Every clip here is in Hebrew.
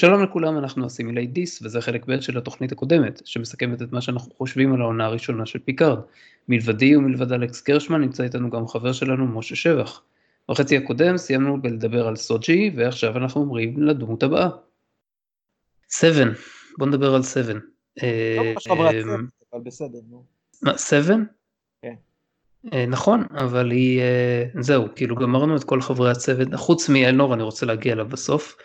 שלום לכולם, אנחנו Assimilate This, וזה חלק ב' של התוכנית הקודמת, שמסכמת את מה שאנחנו חושבים על העונה הראשונה של פיקארד. מלבדי ומלבד אלכס גרשמן נמצא איתנו גם חבר שלנו משה שבח. בחצי הקודם סיימנו בלדבר על סוג'י, ועכשיו אנחנו אומרים לדמות הבאה. 7, בוא נדבר על 7. לא ממש חברת צוות, אבל בסדר, נו. מה, 7? כן. אה, נכון, אבל היא, אה, זהו, כאילו גמרנו את כל חברי הצוות, חוץ מאלנור, אני רוצה להגיע אליו בסוף.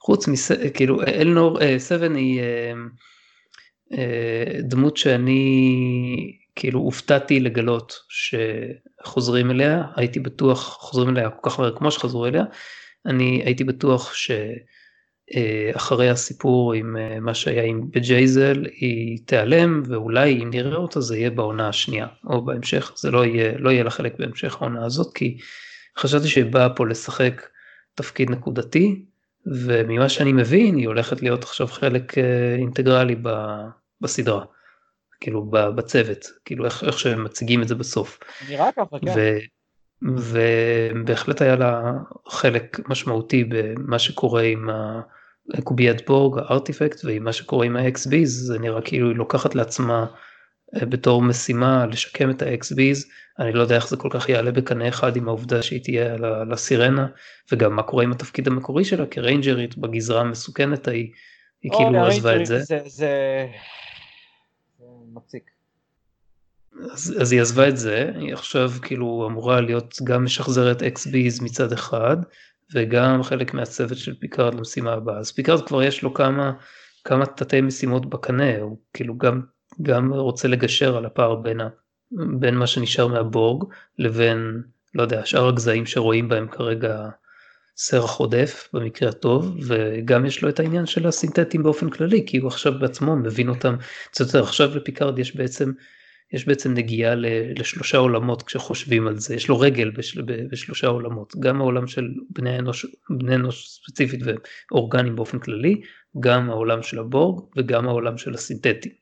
חוץ מס... כאילו אלנור, 7 אה, היא דמות שאני כאילו הופתעתי לגלות שחוזרים אליה, הייתי בטוח, חוזרים אליה כל כך מהר כמו שחזרו אליה, אני הייתי בטוח ש... אה, אחרי הסיפור עם אה, מה שהיה עם בג'ייזל היא תיעלם ואולי אם נראה אותה זה יהיה בעונה השנייה או בהמשך. זה לא יהיה לא יהיה לה חלק בהמשך העונה הזאת כי חשבתי שהיא באה פה לשחק תפקיד נקודתי וממה שאני מבין היא הולכת להיות עכשיו חלק אה, אינטגרלי בסדרה כאילו בצוות כאילו איך, איך שהם מציגים את זה בסוף. נראה ככה כן. ו... ובהחלט היה לה חלק משמעותי במה שקורה עם ה... קוביית בורג, הארטיפקט, ועם מה שקורה עם ה-XBs, זה נראה כאילו היא לוקחת לעצמה בתור משימה לשקם את ה-XBs, אני לא יודע איך זה כל כך יעלה בקנה אחד עם העובדה שהיא תהיה על הסירנה, וגם מה קורה עם התפקיד המקורי שלה כריינג'רית בגזרה המסוכנת ההיא, היא כאילו עזבה את זה. זה, זה... מציק. אז, אז היא עזבה את זה, היא עכשיו כאילו אמורה להיות גם משחזרת XBs מצד אחד, וגם חלק מהצוות של פיקארד למשימה הבאה. אז פיקארד כבר יש לו כמה, כמה תתי משימות בקנה, הוא כאילו גם, גם רוצה לגשר על הפער בין, ה, בין מה שנשאר מהבורג לבין, לא יודע, שאר הגזעים שרואים בהם כרגע סרח עודף במקרה הטוב, וגם יש לו את העניין של הסינתטים באופן כללי, כי הוא עכשיו בעצמו מבין אותם, קצת יותר. עכשיו לפיקארד יש בעצם יש בעצם נגיעה לשלושה עולמות כשחושבים על זה, יש לו רגל בשל, בשלושה עולמות, גם העולם של בני אנוש, בני אנוש ספציפית ואורגנים באופן כללי, גם העולם של הבורג וגם העולם של הסינתטי.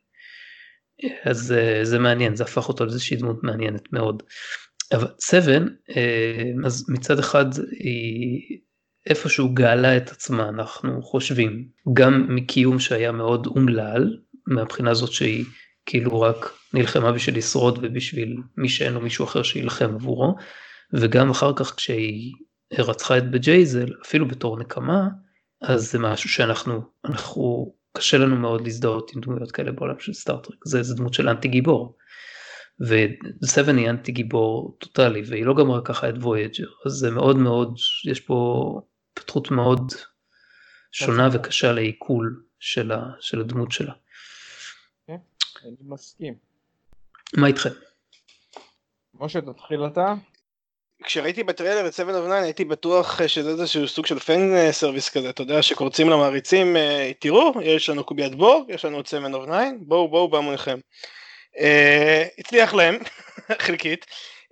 אז אה, זה מעניין, זה הפך אותו לאיזושהי דמות מעניינת מאוד. אבל סבן, אה, אז מצד אחד היא איפשהו גאלה את עצמה, אנחנו חושבים, גם מקיום שהיה מאוד אומלל, מהבחינה הזאת שהיא כאילו רק נלחמה בשביל לשרוד ובשביל מי שאין לו מישהו אחר שילחם עבורו, וגם אחר כך כשהיא רצחה את בג'ייזל, אפילו בתור נקמה, אז זה משהו שאנחנו, אנחנו, קשה לנו מאוד להזדהות עם דמויות כאלה בעולם של סטארטרק, זה, זה דמות של אנטי גיבור. וסבן היא אנטי גיבור טוטאלי, והיא לא גמרה ככה את וויג'ר, אז זה מאוד מאוד, יש פה התפתחות מאוד שונה וקשה לעיכול של, ה, של הדמות שלה. אני מסכים. מה איתכם? משה תתחיל אתה. כשראיתי בטריילר את 7 of 9 הייתי בטוח שזה איזשהו סוג של fan service כזה, אתה יודע שקורצים למעריצים, אה, תראו, יש לנו קוביית בורג, יש לנו את 7 of 9, בואו בואו בהמוניכם. אה, הצליח להם, חלקית,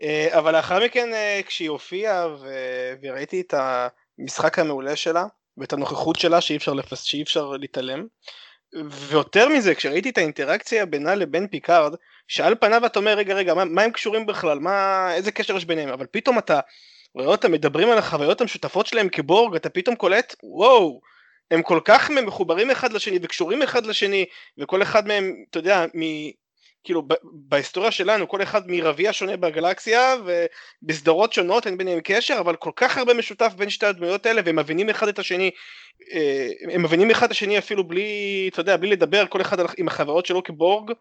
אה, אבל לאחר מכן כשהיא הופיעה וראיתי את המשחק המעולה שלה ואת הנוכחות שלה שאי אפשר, לפס... שאי אפשר להתעלם, ויותר מזה, כשראיתי את האינטראקציה בינה לבין פיקארד, שעל פניו אתה אומר, רגע, רגע, מה, מה הם קשורים בכלל? מה, איזה קשר יש ביניהם? אבל פתאום אתה רואה אותם מדברים על החוויות המשותפות שלהם כבורג, אתה פתאום קולט, וואו, הם כל כך מחוברים אחד לשני וקשורים אחד לשני, וכל אחד מהם, אתה יודע, מ... כאילו בהיסטוריה שלנו כל אחד מרביע שונה בגלקסיה ובסדרות שונות אין ביניהם קשר אבל כל כך הרבה משותף בין שתי הדמויות האלה והם מבינים אחד את השני אה, הם מבינים אחד את השני אפילו בלי אתה יודע בלי לדבר כל אחד עם החברות שלו כבורג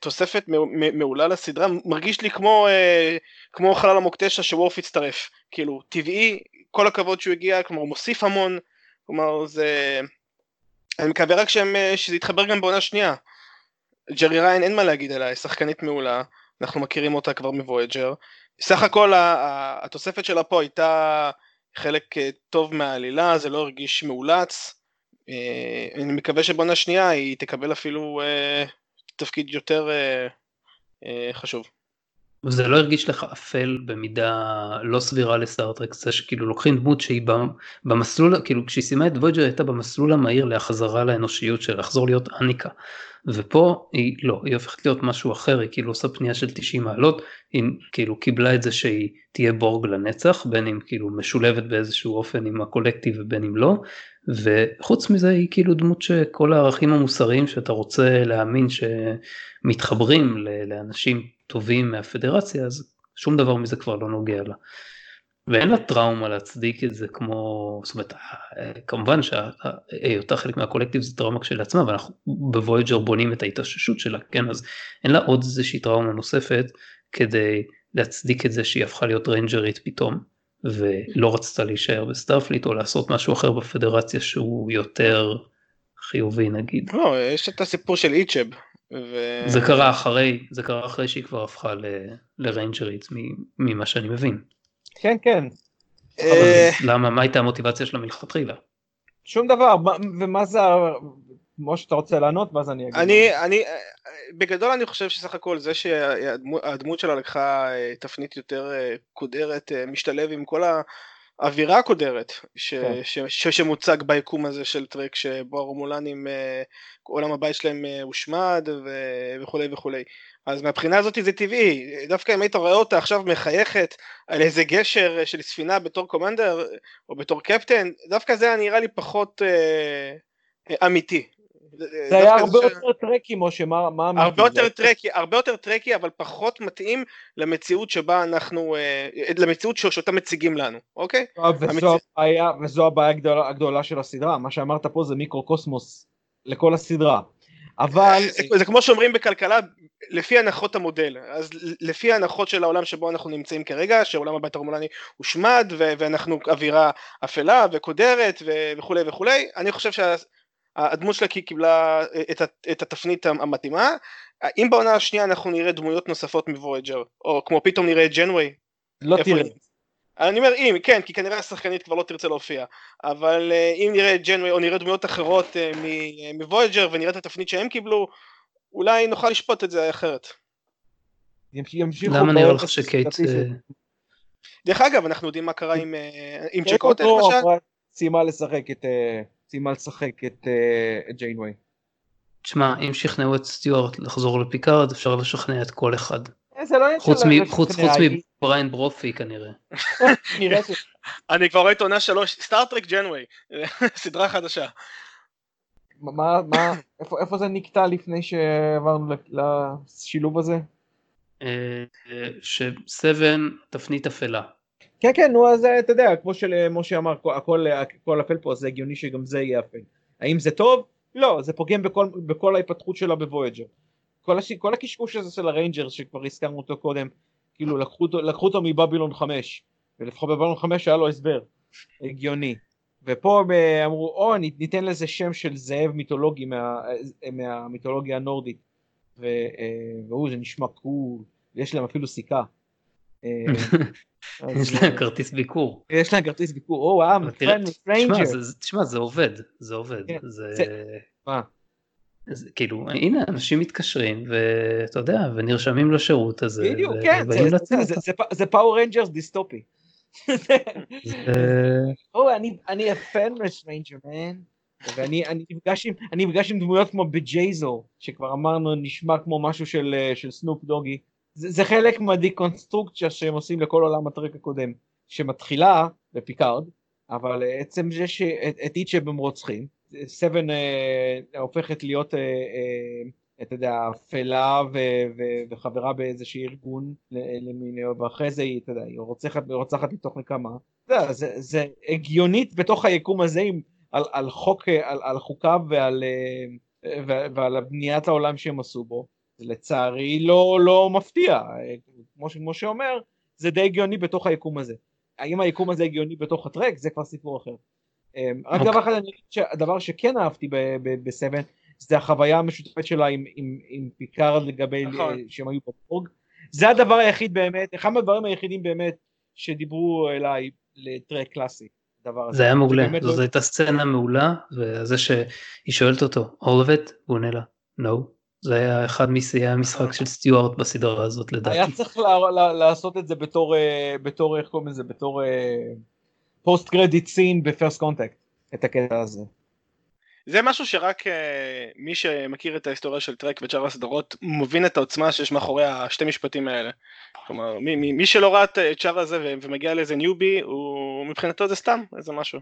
תוספת מעולה לסדרה מרגיש לי כמו אה, כמו חלל עמוק תשע שוורף הצטרף כאילו טבעי כל הכבוד שהוא הגיע כלומר הוא מוסיף המון כלומר זה אני מקווה רק שהם, אה, שזה יתחבר גם בעונה שנייה ג'רי ריין אין מה להגיד עליה, היא שחקנית מעולה, אנחנו מכירים אותה כבר מוויג'ר. סך הכל התוספת שלה פה הייתה חלק אה, טוב מהעלילה, זה לא הרגיש מאולץ. אה, אני מקווה שבעונה שנייה היא תקבל אפילו תפקיד יותר חשוב. זה לא הרגיש לך אפל במידה לא סבירה לסטארטרק? זה שכאילו לוקחים דמות שהיא במסלול כאילו כשהיא סיימה את וויג'ר הייתה במסלול המהיר להחזרה לאנושיות של לחזור להיות אניקה. ופה היא לא היא הופכת להיות משהו אחר היא כאילו עושה פנייה של 90 מעלות היא כאילו קיבלה את זה שהיא תהיה בורג לנצח בין אם כאילו משולבת באיזשהו אופן עם הקולקטיב ובין אם לא וחוץ מזה היא כאילו דמות שכל הערכים המוסריים שאתה רוצה להאמין שמתחברים לאנשים טובים מהפדרציה אז שום דבר מזה כבר לא נוגע לה. ואין לה טראומה להצדיק את זה כמו, זאת אומרת, כמובן שהיותה חלק מהקולקטיב זה טראומה כשלעצמה ואנחנו בוויג'ר בונים את ההתאוששות שלה, כן, אז אין לה עוד איזושהי טראומה נוספת כדי להצדיק את זה שהיא הפכה להיות ריינג'רית פתאום ולא רצתה להישאר בסטארפליט או לעשות משהו אחר בפדרציה שהוא יותר חיובי נגיד. לא, יש את הסיפור של איצ'ב ו... זה קרה אחרי, זה קרה אחרי שהיא כבר הפכה ל... לריינג'רית ממה שאני מבין. כן, כן. אה, למה, מה הייתה המוטיבציה שלה מלכתחילה? שום דבר, ומה זה, משה אתה רוצה לענות, ואז אני אגיד. אני, אני, בגדול אני חושב שסך הכל זה שהדמות שלה לקחה אה, תפנית יותר אה, קודרת, משתלב עם כל ה... אווירה קודרת ש, כן. ש, ש, שמוצג ביקום הזה של טרק שבו הרומולנים אה, עולם הבית שלהם אה, הושמד ו, וכולי וכולי. אז מהבחינה הזאת זה טבעי. דווקא אם היית רואה אותה עכשיו מחייכת על איזה גשר של ספינה בתור קומנדר או בתור קפטן דווקא זה נראה לי פחות אה, אמיתי זה היה הרבה יותר טרקי משה, מה? הרבה יותר טרקי, הרבה יותר טרקי אבל פחות מתאים למציאות שבה אנחנו, אה, למציאות שאותה מציגים לנו, אוקיי? אה, וזו הבעיה הגדולה של הסדרה, מה שאמרת פה זה מיקרו-קוסמוס לכל הסדרה. אבל... זה כמו שאומרים בכלכלה, לפי הנחות המודל, אז לפי ההנחות של העולם שבו אנחנו נמצאים כרגע, שעולם הבית הרומולני הושמד ואנחנו אווירה אפלה וקודרת וכולי וכולי, אני חושב שה... הדמות שלה קיבלה אה, את, את התפנית המתאימה. אם בעונה השנייה אנחנו נראה דמויות נוספות מוויג'ר או כמו פתאום נראה ג'נווי לא תראה. אני אומר אם כן כי כנראה השחקנית כבר לא תרצה להופיע. אבל אה, אם נראה ג'נווי או נראה דמויות אחרות אה, מוויג'ר ונראה את התפנית שהם קיבלו אולי נוכל לשפוט את זה אחרת. למה נראה לך שקייט דרך אגב אנחנו יודעים מה קרה עם צ'קוט למשל? סיימה לשחק את סיימה לשחק את ג'יינווי. תשמע, אם שכנעו את סטיוארט לחזור לפיקארד, אפשר לשכנע את כל אחד. אה, זה לא חוץ מבריין ברופי כנראה. אני כבר רואה את עונה שלוש, סטארטרק ג'נווי, סדרה חדשה. מה, מה, איפה זה נקטע לפני שעברנו לשילוב הזה? אה, שסבן תפנית אפלה. כן כן נו אז אתה יודע כמו שמשה אמר הכל הכל אפל פה זה הגיוני שגם זה יהיה אפל. האם זה טוב? לא זה פוגם בכל, בכל ההתפתחות שלה בוויג'ר כל, הש... כל הקשקוש הזה של ה Rangers שכבר הזכרנו אותו קודם כאילו לקחו לקחו אותו מבבילון 5 ולפחות בבבילון 5 היה לו הסבר הגיוני. ופה אמרו בוא ניתן לזה שם של זאב מיתולוגי מה, מהמיתולוגיה הנורדית. אה, והוא זה נשמע קול יש להם אפילו סיכה. אה, יש להם כרטיס ביקור. יש להם כרטיס ביקור, או וואו, תשמע זה עובד, זה עובד. כן, מה? כאילו הנה אנשים מתקשרים ואתה יודע ונרשמים לשירות הזה. בדיוק כן זה Power Rangers דיסטופי. אני הפן רנג'ר מן. ואני נפגש עם דמויות כמו בג'ייזו שכבר אמרנו נשמע כמו משהו של של סנופ דוגי זה, חלק מהדיקונסטרוקציה שהם עושים לכל עולם הטרק הקודם, שמתחילה בפיקארד, אבל עצם זה שאת איצ'ב הם רוצחים, סבן אה, הופכת להיות, אה, אה, אתה יודע, אפלה וחברה באיזשהו ארגון למיניו, ואחרי זה היא, אתה יודע, היא רוצחת, רוצחת מתוך נקמה. זה, זה, זה הגיונית בתוך היקום הזה עם, על, על חוק, על, על חוקיו ועל, אה, ועל בניית העולם שהם עשו בו. לצערי לא, לא מפתיע, כמו שמשה אומר, זה די הגיוני בתוך היקום הזה. האם היקום הזה הגיוני בתוך הטרק זה כבר סיפור אחר. אמ, רק דבר אחד, אני חושב שהדבר שכן אהבתי בסבן זה החוויה המשותפת שלה עם, עם, עם פיקארד לגבי נכון. שהם היו בבורג. זה הדבר היחיד באמת, אחד מהדברים היחידים באמת שדיברו אליי לטרק קלאסי. זה היה מעולה, זו לא... הייתה סצנה מעולה, וזה שהיא שואלת אותו, all of it, הוא עונה לה, no. זה היה אחד משיאי המשחק של סטיוארט בסדרה הזאת לדעתי. היה צריך לה, לה, לעשות את זה בתור, אה, בתור, איך קוראים לזה, בתור post credit scene ב First Contact, את הקטע הזה. זה משהו שרק אה, מי שמכיר את ההיסטוריה של טרק ושאר הסדרות מבין את העוצמה שיש מאחורי השתי משפטים האלה. כלומר, מי, מי, מי שלא ראה את שאר הזה ומגיע לאיזה ניובי, הוא מבחינתו זה סתם איזה משהו.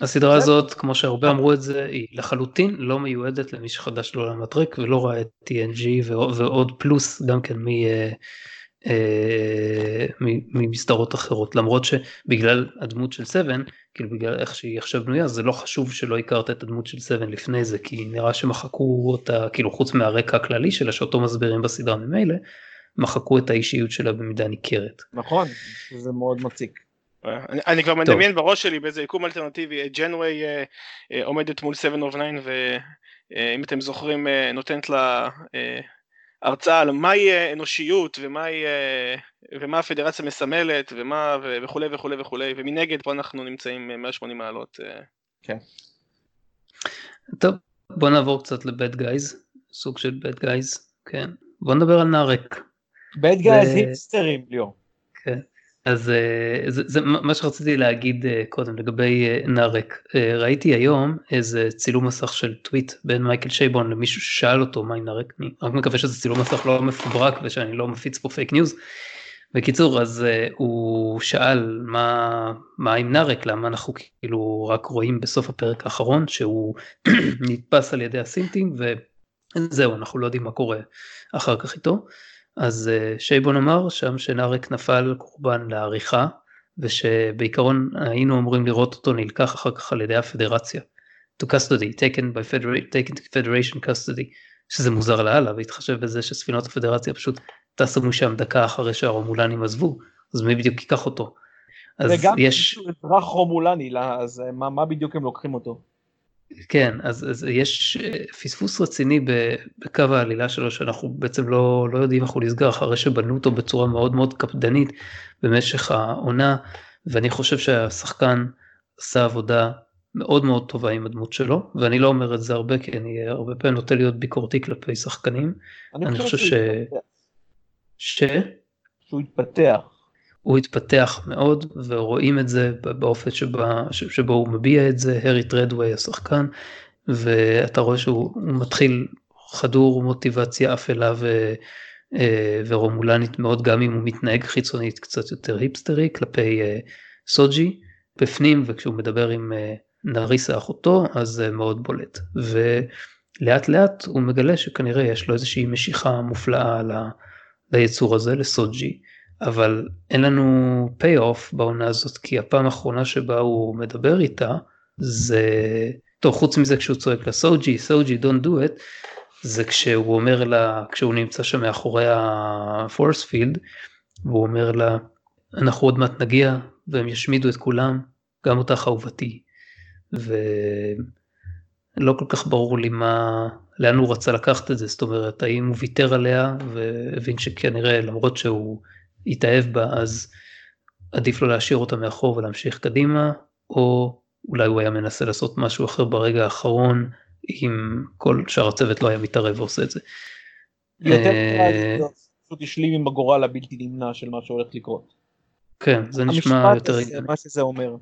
הסדרה הזאת, כמו שהרבה אמרו את זה, היא לחלוטין לא מיועדת למי שחדש לעולם הטרק ולא ראה את TNG ועוד פלוס גם כן אה, אה, ממסדרות אחרות למרות שבגלל הדמות של 7 כאילו בגלל איך שהיא עכשיו בנויה זה לא חשוב שלא הכרת את הדמות של 7 לפני זה כי נראה שמחקו אותה כאילו חוץ מהרקע הכללי שלה שאותו מסבירים בסדרה ממילא מחקו את האישיות שלה במידה ניכרת. נכון זה מאוד מציק. אני, אני כבר מדמיין בראש שלי באיזה יקום אלטרנטיבי ג'נווי אה, אה, עומדת מול 7 of 9 ואם אתם זוכרים נותנת לה הרצאה על מהי אנושיות ומהי, ומה הפדרציה מסמלת ומה וכולי וכולי וכולי ומנגד פה אנחנו נמצאים 180 מעלות. כן. טוב בוא נעבור קצת לבד גייז סוג של bad guys כן בוא נדבר על נארק. bad guys היפסטרים ליאור. כן. אז אה, זה, זה מה שרציתי להגיד אה, קודם לגבי אה, נארק ראיתי היום איזה צילום מסך של טוויט בין מייקל שייבון למישהו ששאל אותו מהי נארק אני רק מקווה שזה צילום מסך לא מפוברק ושאני לא מפיץ פה פייק ניוז. בקיצור אז הוא שאל מה מה עם נארק למה אנחנו כאילו רק רואים בסוף הפרק האחרון שהוא נתפס על ידי הסינטים וזהו אנחנו לא יודעים מה קורה אחר כך איתו. אז אה, שייבון אמר שם שנארק נפל קורבן לעריכה ושבעיקרון היינו אמורים לראות אותו נלקח אחר כך על ידי הפדרציה. to custody, taken by federation, taken to federation custody, שזה מוזר לאללה, והתחשב בזה שספינות הפדרציה פשוט טסו משם דקה אחרי שהרומולנים עזבו, אז מי בדיוק ייקח אותו? אז וגם יש... אזרח רומולני, אז אה, מה, מה בדיוק הם לוקחים אותו? כן, אז, אז יש אה, פספוס רציני בקו העלילה שלו שאנחנו בעצם לא, לא יודעים איך הוא נסגר אחרי שבנו אותו בצורה מאוד מאוד קפדנית במשך העונה ואני חושב שהשחקן עשה עבודה מאוד מאוד טובה עם הדמות שלו ואני לא אומר את זה הרבה כי אני הרבה פעמים נוטה להיות ביקורתי כלפי שחקנים. אני, אני חושב ש... ש... שהוא התפתח. הוא התפתח מאוד ורואים את זה באופן שבה, שבו הוא מביע את זה, הארי טרדווי השחקן, ואתה רואה שהוא מתחיל חדור מוטיבציה אפלה ו, אה, ורומולנית מאוד, גם אם הוא מתנהג חיצונית קצת יותר היפסטרי כלפי אה, סוג'י בפנים, וכשהוא מדבר עם אה, נריסה אחותו, אז זה מאוד בולט. ולאט לאט הוא מגלה שכנראה יש לו איזושהי משיכה מופלאה ליצור הזה, לסוג'י. אבל אין לנו פי אוף בעונה הזאת כי הפעם האחרונה שבה הוא מדבר איתה זה טוב חוץ מזה כשהוא צועק לה סוג'י סוג'י don't do it זה כשהוא אומר לה כשהוא נמצא שם מאחורי הפורס פילד והוא אומר לה אנחנו עוד מעט נגיע והם ישמידו את כולם גם אותך אהובתי. ולא כל כך ברור לי מה לאן הוא רצה לקחת את זה זאת אומרת האם הוא ויתר עליה והבין שכנראה למרות שהוא יתאהב בה אז עדיף לו להשאיר אותה מאחור ולהמשיך קדימה או אולי הוא היה מנסה לעשות משהו אחר ברגע האחרון אם כל שאר הצוות לא היה מתערב ועושה את זה. יותר אה, פשוט השלים עם הגורל הבלתי נמנע של מה שהולך לקרות. כן זה נשמע יותר הגיוני. מה שזה אומר.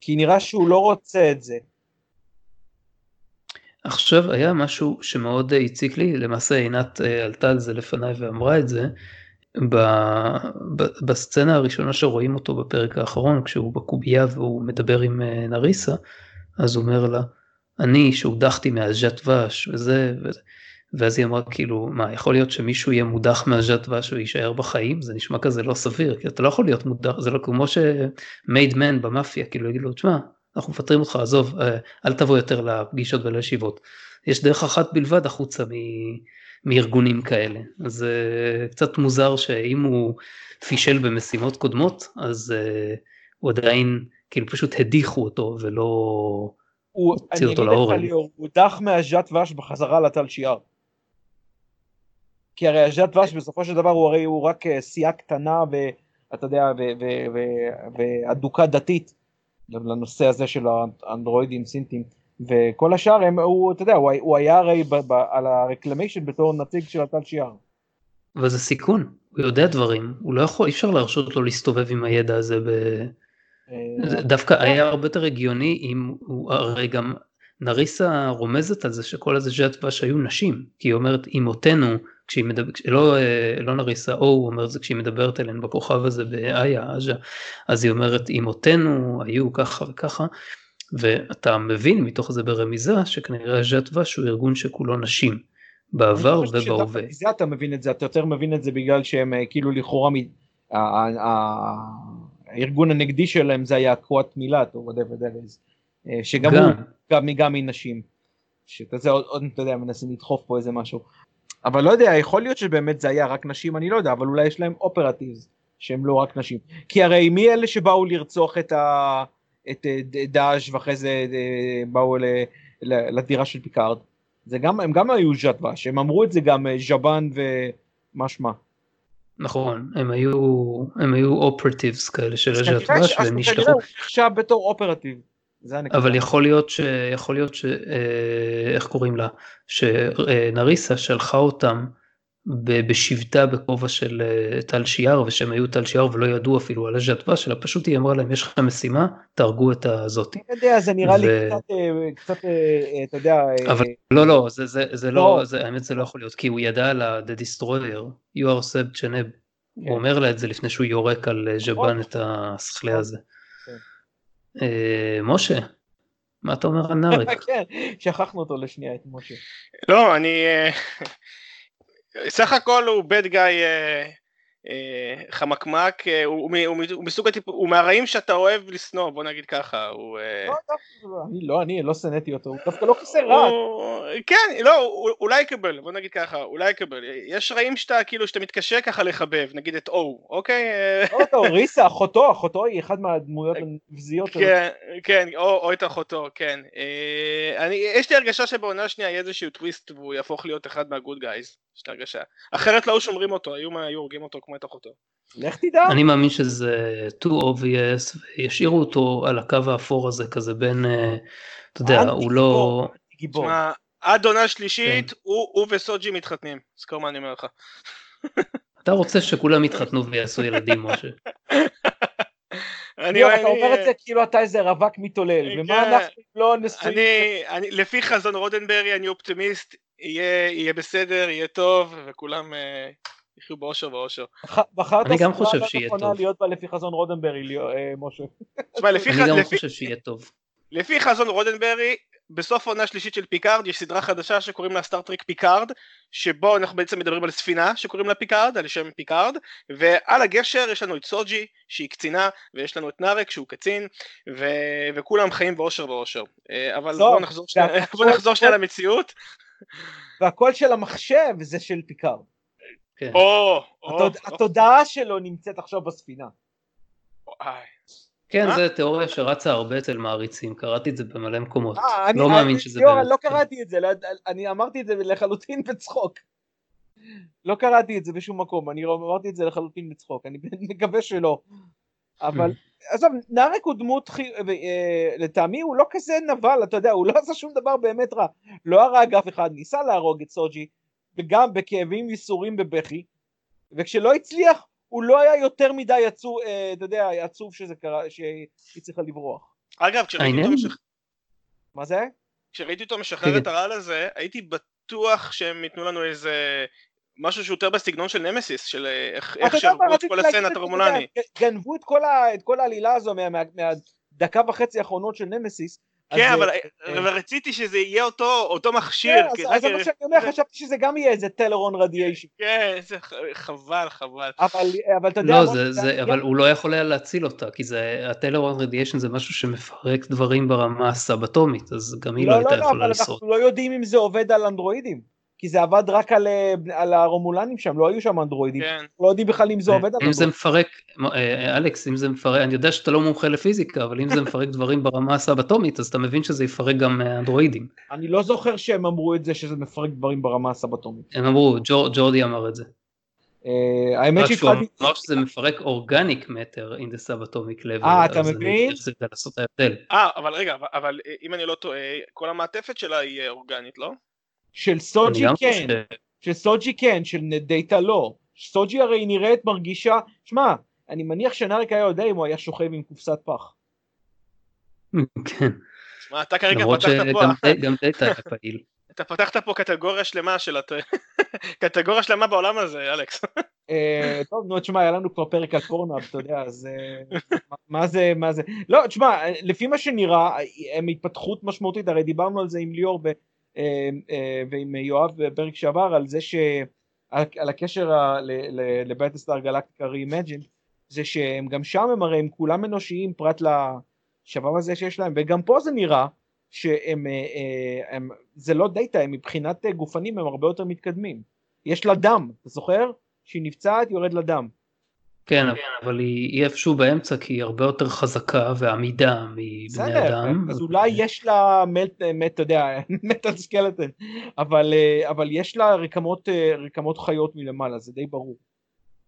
כי נראה שהוא לא רוצה את זה. עכשיו היה משהו שמאוד הציק לי למעשה עינת אה, עלתה על זה לפניי ואמרה את זה ב, ב, בסצנה הראשונה שרואים אותו בפרק האחרון כשהוא בקובייה והוא מדבר עם אה, נריסה אז הוא אומר לה אני שהודחתי מהז'ת דבש וזה וזה ואז היא אמרה כאילו מה יכול להיות שמישהו יהיה מודח מהז'ת דבש ויישאר בחיים? זה נשמע כזה לא סביר כי אתה לא יכול להיות מודח זה לא כמו שמייד מן במאפיה כאילו יגיד לו תשמע אנחנו מפטרים אותך עזוב אה, אל תבוא יותר לפגישות ולישיבות יש דרך אחת בלבד החוצה מ... מארגונים כאלה. אז אה, קצת מוזר שאם הוא פישל במשימות קודמות, אז uh, הוא עדיין, כאילו פשוט הדיחו אותו ולא הוציאו אותו להורג. הוא הודח מהז'ת דבש בחזרה לטל שיער. כי הרי הז'ת דבש בסופו של דבר הוא הרי הוא רק סיעה קטנה ואתה יודע ואדוקה דתית לנושא הזה של האנדרואידים סינטים וכל השאר הם, הוא, אתה יודע, הוא, הוא היה הרי ב, ב, על הרקלמיישן בתור נציג של הטל שיער. אבל זה סיכון, הוא יודע דברים, הוא לא יכול, אי אפשר להרשות לו להסתובב עם הידע הזה ב... זה דווקא היה הרבה יותר הגיוני אם הוא הרי גם נריסה רומזת על זה שכל ז'ת דבש היו נשים כי היא אומרת אמותינו כשהיא מדברת לא לא נריסה או הוא אומר את זה כשהיא מדברת אלינו בכוכב הזה באיה עז'ה אז היא אומרת אמותינו היו ככה וככה ואתה מבין מתוך זה ברמיזה שכנראה ז'ת דבש הוא ארגון שכולו נשים בעבר ובהווה. זה אתה מבין את זה אתה יותר מבין את זה בגלל שהם אה, כאילו לכאורה הארגון הנגדי שלהם זה היה קוואט מילת או whatever that is, אה, שגם גם. הוא גם, גם מנשים, שזה עוד, עוד אתה יודע מנסים לדחוף פה איזה משהו, אבל לא יודע יכול להיות שבאמת זה היה רק נשים אני לא יודע אבל אולי יש להם operatives שהם לא רק נשים, כי הרי מי אלה שבאו לרצוח את, ה, את אה, דאג' ואחרי זה אה, באו ל, לדירה של פיקארד, זה גם, הם גם היו ז'אט ואש, הם אמרו את זה גם ז'בן ומה שמה. נכון, הם היו, הם היו operatives כאלה של ז'אט ואש והם נשלחו. עכשיו בתור אופרטיב. אבל יכול להיות ש... יכול להיות ש... אה, איך קוראים לה? שנריסה שלחה אותם בשבטה בכובע של אה, טל שיער ושהם היו טל שיער ולא ידעו אפילו על הז'טבש אלא פשוט היא אמרה להם יש לכם משימה תהרגו את הזאתי. אני יודע זה נראה לי קצת אה, קצת אתה יודע. אבל לא לא זה זה זה לא, לא האמת זה לא יכול להיות כי הוא ידע על ה-The Destroyer you are צ'נב. הוא כן. אומר לה את זה לפני שהוא יורק על ז'בן את השכלי הזה. כן. משה מה אתה אומר על נארק? כן, שכחנו אותו לשנייה את משה. לא, אני... סך הכל הוא bad guy uh, חמקמק, uh, הוא, הוא, הוא, הוא מסוג הטיפ... הוא מהרעים שאתה אוהב לשנוא, בוא נגיד ככה, הוא... לא, לא, אני לא, אני לא שנאתי אותו, הוא דווקא לא כיסא רע. כן, לא, הוא, אולי יקבל, בוא נגיד ככה, אולי יקבל. יש רעים שאתה, כאילו, שאתה מתקשה ככה לחבב, נגיד את או, אוקיי? לא, לא, ריסה, אחותו, אחותו היא אחת מהדמויות הנבזיות. כן, כן, או, את אחותו, כן. אני, יש לי הרגשה שבעונה השנייה יהיה איזשהו טוויסט והוא יהפוך להיות אחד מהגוד גייז. יש לי הרגשה. אחרת לא היו שומרים אותו, היו, היו הורגים אותו כמו את אחותו. לך תדע. אני מאמין שזה too obvious, וישאירו אותו על הקו האפור הזה כזה בין, אה, אתה יודע, הוא לא... תשמע, עד עונה שלישית, כן. הוא, וסוג'י מתחתנים, זכור מה אני אומר לך. אתה רוצה שכולם יתחתנו ויעשו ילדים, משה. אני, אתה אומר את זה כאילו אתה איזה רווק מתהולל, ומה כן. אנחנו לא נשואים. לפי חזון רודנברי אני אופטימיסט, יהיה בסדר, יהיה טוב, וכולם אה, יחיו באושר ועושר. בחרת סדרה נכונה להיות בה לפי חזון רודנברי, אה, משה. אני גם חושב שיהיה טוב. לפי חזון רודנברי, בסוף העונה השלישית של פיקארד יש סדרה חדשה שקוראים לה סטארטריק פיקארד שבו אנחנו בעצם מדברים על ספינה שקוראים לה פיקארד על שם פיקארד ועל הגשר יש לנו את סוג'י שהיא קצינה ויש לנו את נארק שהוא קצין ו... וכולם חיים באושר ועושר אה, אבל בואו נחזור שנייה בוא נחזור שנייה למציאות והקול של המחשב זה של פיקארד כן. או, או, התודעה שלו נמצאת עכשיו בספינה כן, זו תיאוריה שרצה הרבה אצל מעריצים, קראתי את זה במלא מקומות. אה, לא מאמין שזה באמת. לא קראתי את זה, לא אני אמרתי את זה לחלוטין בצחוק. לא קראתי את זה בשום מקום, אני אמרתי את זה לחלוטין בצחוק, אני מקווה שלא. אבל עזוב, נארק הוא דמות, אה, לטעמי הוא לא כזה נבל, אתה יודע, הוא לא עשה שום דבר באמת רע. לא הרג אף אחד, ניסה להרוג את סוג'י, וגם בכאבים, ייסורים, בבכי, וכשלא הצליח, הוא לא היה יותר מדי עצוב, אה, אתה יודע, עצוב שזה קרה, שהיא צריכה לברוח. אגב, כשראיתי אותו משחרר... מה זה? כשראיתי אותו משחרר. את הרעל הזה, הייתי בטוח שהם ייתנו לנו איזה... משהו שיותר בסגנון של נמסיס, של אה, איך שהרגו את כל הסצנת הרומולני. גנבו את כל העלילה הזו מהדקה וחצי האחרונות של נמסיס, כן, אבל אה, רציתי שזה יהיה אותו מכשיר. כן, אז זה מה שאני אומר, חשבתי שזה גם יהיה איזה טלרון רדיאשן. כן, זה חבל, חבל. אבל אתה יודע... לא, אבל הוא לא יכול היה להציל אותה, כי הטלרון רדיאשן זה משהו שמפרק דברים ברמה הסבתומית, אז גם היא לא, לא הייתה יכולה לשרוד. לא, לא, אבל אנחנו לא יודעים אם זה עובד על אנדרואידים. כי זה עבד רק על, אה, על הרומולנים שם, לא היו שם אנדרואידים, כן. לא יודעים בכלל אם זה עובד על אם זה מפרק, אה, אלכס, אם זה מפרק, אני יודע שאתה לא מומחה לפיזיקה, אבל אם זה מפרק דברים ברמה הסבתומית, אז אתה מבין שזה יפרק גם אה, אנדרואידים. אני לא זוכר שהם אמרו את זה שזה מפרק דברים ברמה הסבתומית. הם אמרו, ג'ור, ג'ורדי אמר את זה. אה, האמת שהתחלתי... אמר שזה מפרק organic matter in the subatomic level. אה, אתה אז אני מבין? חושב שזה לעשות ההבדל. אה, אבל רגע, אבל, אה, אם אני לא טועה, כל המעטפת שלה היא אה, אורגנית, לא? של אני סוג'י כן, של סוג'י כן, של דאטה לא. סוג'י הרי נראית מרגישה, שמע, אני מניח שנאריק היה יודע אם הוא היה שוכב עם קופסת פח. כן, מה, אתה כרגע למרות פתחת פה, שגם ד- גם דאטה היה פעיל. אתה פתחת פה קטגוריה שלמה של הת... קטגוריה שלמה בעולם הזה, אלכס. אה, טוב, נו, תשמע, היה לנו כבר פרק על פורנאפ, אתה יודע, אז אה, מה- זה, מה זה, לא, תשמע, לפי מה שנראה, הם התפתחות משמעותית, הרי דיברנו על זה עם ליאור אה, אה, ועם יואב בפרק שעבר, על זה ש... על על הקשר ה- ל Battlestar Galactica reimagined, זה שהם גם שם הם הרי הם כולם אנושיים פרט לשבב הזה שיש להם, וגם פה זה נראה שהם, אה, אה, הם, זה לא דאטה, הם מבחינת אה, גופנים הם הרבה יותר מתקדמים. יש לה דם, אתה זוכר? כשהיא נפצעת יורד לה דם. כן, אבל היא איפשהו באמצע כי היא הרבה יותר חזקה ועמידה מבני אדם. אז אולי יש לה אתה יודע, מטל סקלטון, אבל, אה, אבל יש לה רקמות, אה, רקמות חיות מלמעלה, זה די ברור.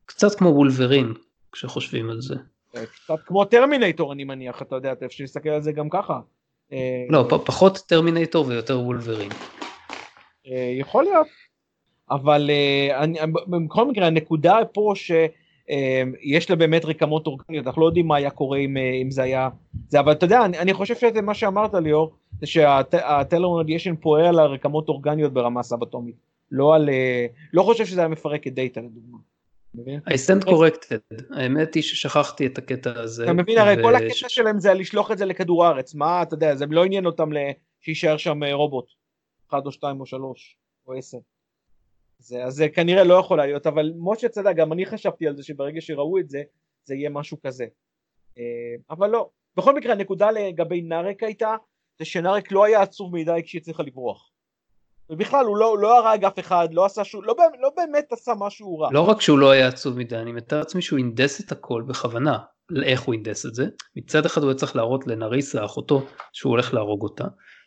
קצת כמו וולברין כשחושבים על זה. אה, קצת כמו טרמינטור אני מניח, אתה יודע, אתה אפשר להסתכל על זה גם ככה. לא, פחות טרמינטור ויותר וולברין. יכול להיות, אבל אני, בכל מקרה הנקודה פה שיש לה באמת רקמות אורגניות, אנחנו לא יודעים מה היה קורה אם, אה, אם זה היה, זה, אבל אתה יודע, אני, אני חושב שזה מה שאמרת ליאור, זה שה thalaron radiation פועל על הרקמות אורגניות ברמה סאב-אטומית, לא על, אה, לא חושב שזה היה מפרק את דאטה לדוגמה. I stand corrected, האמת היא ששכחתי את הקטע הזה. אתה מבין, הרי כל הקטע שלהם זה לשלוח את זה לכדור הארץ, מה, אתה יודע, זה לא עניין אותם שיישאר שם אה, רובוט, אחד או שתיים או שלוש, או עשר. זה, אז זה כנראה לא יכול להיות, אבל משה צדק, גם אני חשבתי על זה שברגע שראו את זה, זה יהיה משהו כזה. אה, אבל לא. בכל מקרה, הנקודה לגבי נארק הייתה, זה שנארק לא היה עצוב מדי כשהיא הצליחה לברוח. ובכלל, הוא לא, לא הרג אף אחד, לא עשה שום, לא, לא באמת עשה משהו רע. לא רק שהוא לא היה עצוב מדי, אני מתאר לעצמי שהוא הנדס את הכל בכוונה. איך הוא הנדס את זה? מצד אחד הוא היה צריך להראות לנריסה, אחותו, שהוא הולך להרוג אותה.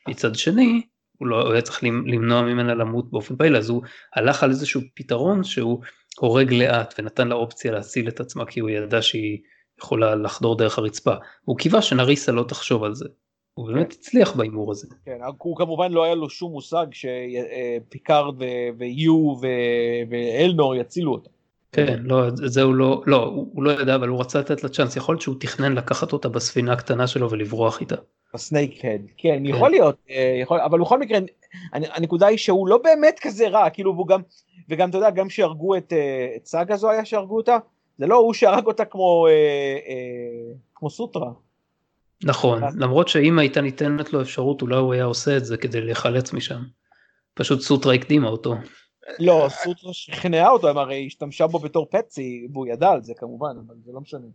מצד שני, הוא לא הוא היה צריך למ- למנוע ממנה למות באופן פעיל, אז הוא הלך על איזשהו פתרון שהוא הורג לאט ונתן לה אופציה להציל את עצמה כי הוא ידע שהיא יכולה לחדור דרך הרצפה. הוא קיווה שנריסה לא תחשוב על זה. הוא באמת הצליח בהימור הזה. כן, הוא כמובן לא היה לו שום מושג שפיקארד ויו ו- ואלנור יצילו אותה. כן, לא, את זה הוא לא, לא, הוא הוא לא ידע, אבל הוא רצה לתת לה צ'אנס, יכול להיות שהוא תכנן לקחת אותה בספינה הקטנה שלו ולברוח איתה. בסנייק הד, כן, יכול להיות, אה, יכול, אבל בכל מקרה, הנ- הנקודה היא שהוא לא באמת כזה רע, כאילו, והוא גם, וגם, אתה יודע, גם שהרגו את, אה, את סאגה זו היה שהרגו אותה, זה לא הוא שהרג אותה כמו, אה, אה, כמו סוטרה. נכון, אז- למרות שאם הייתה ניתנת לו אפשרות, אולי הוא היה עושה את זה כדי להיחלץ משם. פשוט סוטרה הקדימה אותו. לא, סוטרה שכנעה אותו, הם הרי השתמשה בו בתור פצי, והוא ידע על זה כמובן, אבל זה לא משנה.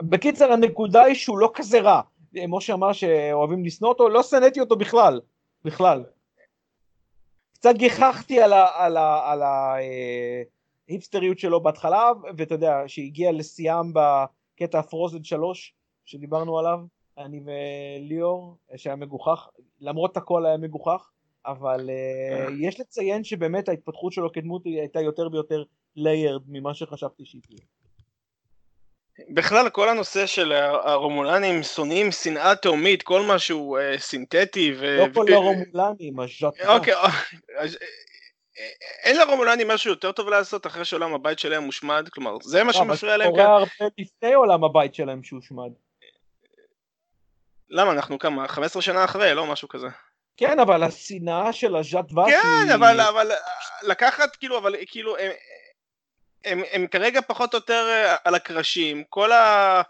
בקיצר, הנקודה היא שהוא לא כזה רע. משה אמר שאוהבים לשנוא אותו, לא שנאתי אותו בכלל, בכלל. קצת גיחכתי על ההיפסטריות שלו בהתחלה, ואתה יודע, שהגיע לשיאם בקטע פרוזן 3, שדיברנו עליו, אני וליאור, שהיה מגוחך, למרות הכל היה מגוחך, אבל uh, יש לציין שבאמת ההתפתחות שלו כדמות הייתה יותר ויותר ליירד ממה שחשבתי שהיא תהיה. בכלל כל הנושא של הרומולנים שונאים שנאה תהומית, כל משהו אה, סינתטי ו... לא כל הרומולנים, הז'אטה. אוקיי, אה, אה, אין לרומולנים משהו יותר טוב לעשות אחרי שעולם הבית שלהם מושמד? כלומר, זה מה שמפריע להם. אבל כאן? זה קורה הרבה לפני עולם הבית שלהם שהושמד. למה אנחנו כמה? 15 שנה אחרי, לא משהו כזה. כן, אבל השנאה של הז'אט ואט כן. אבל, אבל אה, לקחת כאילו, אבל כאילו, הם, הם, הם כרגע פחות או יותר אה, על הקרשים, כל ה...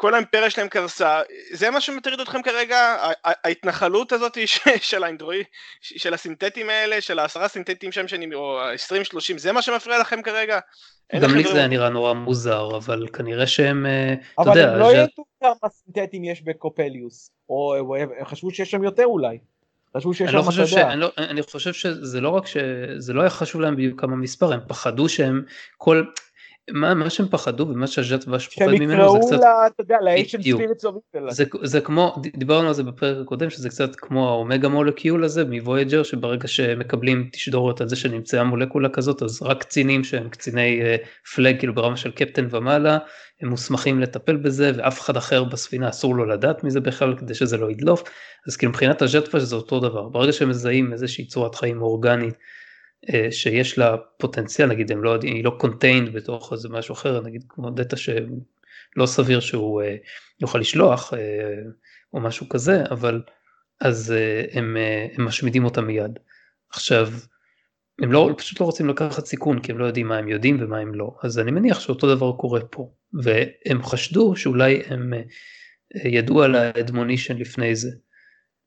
כל האימפריה שלהם קרסה, זה מה שמטריד אתכם כרגע? ההתנחלות הזאת ש- של האנדרואי, ש- של הסינתטים האלה, של העשרה סינתטים שם שאני, או ה-20-30, זה מה שמפריע לכם כרגע? גם לי זה היה נראה נורא מוזר, אבל כנראה שהם, אה, אתה אבל יודע, הם לא זה- ידעו כמה סינתטים יש בקופליוס, או חשבו שיש שם יותר אולי. חשבו שיש אני שם, לא אתה חושב ש... יודע. אני, לא, אני חושב שזה לא רק שזה לא היה חשוב להם בדיוק כמה מספר, הם פחדו שהם כל... מה, מה שהם פחדו ומה שהז'אט ואש פוחד שהם ממנו יקראו זה קצת, לה, אתה יודע, ל-Asian בדיוק. Spirits of. זה, זה כמו, דיברנו על זה בפרק הקודם שזה קצת כמו האומגה מולקיול הזה מוויג'ר שברגע שמקבלים תשדורות על זה שנמצאה מולקולה כזאת אז רק קצינים שהם קציני פלג כאילו ברמה של קפטן ומעלה הם מוסמכים לטפל בזה ואף אחד אחר בספינה אסור לו לדעת מזה בכלל כדי שזה לא ידלוף אז כאילו מבחינת הז'טפאש זה אותו דבר ברגע שהם מזהים איזושהי צורת חיים אורגנית שיש לה פוטנציאל נגיד הם לא היא לא contained בתוך איזה משהו אחר נגיד כמו דאטה שלא סביר שהוא אה, יוכל לשלוח אה, או משהו כזה אבל אז אה, הם, אה, הם משמידים אותה מיד. עכשיו הם לא פשוט לא רוצים לקחת סיכון כי הם לא יודעים מה הם יודעים ומה הם לא אז אני מניח שאותו דבר קורה פה והם חשדו שאולי הם אה, ידעו על ה admonition לפני זה.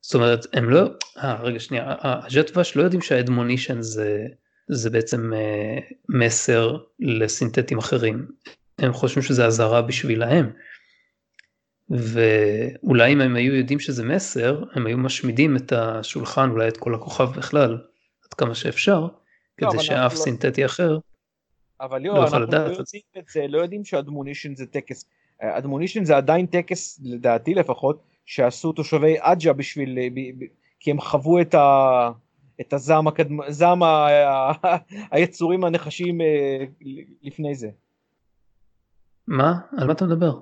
זאת אומרת הם לא אה רגע שנייה הג'טוואש לא יודעים שהאדמונישן זה זה בעצם אה, מסר לסינתטים אחרים הם חושבים שזה אזהרה בשבילהם. ואולי אם הם היו יודעים שזה מסר הם היו משמידים את השולחן אולי את כל הכוכב בכלל עד כמה שאפשר לא, כדי שאף לא- סינתטי אחר אבל לא ליאור, יכול אנחנו לא יודעים את זה, לא יודעים שאדמונישן זה טקס. אדמונישן זה עדיין טקס, לדעתי לפחות, שעשו תושבי עג'ה בשביל, אה, כי הם חוו את ה... את הזעם, הקדמ... זעם ה... היצורים הנחשים אה, לפני זה. מה על מה אתה מדבר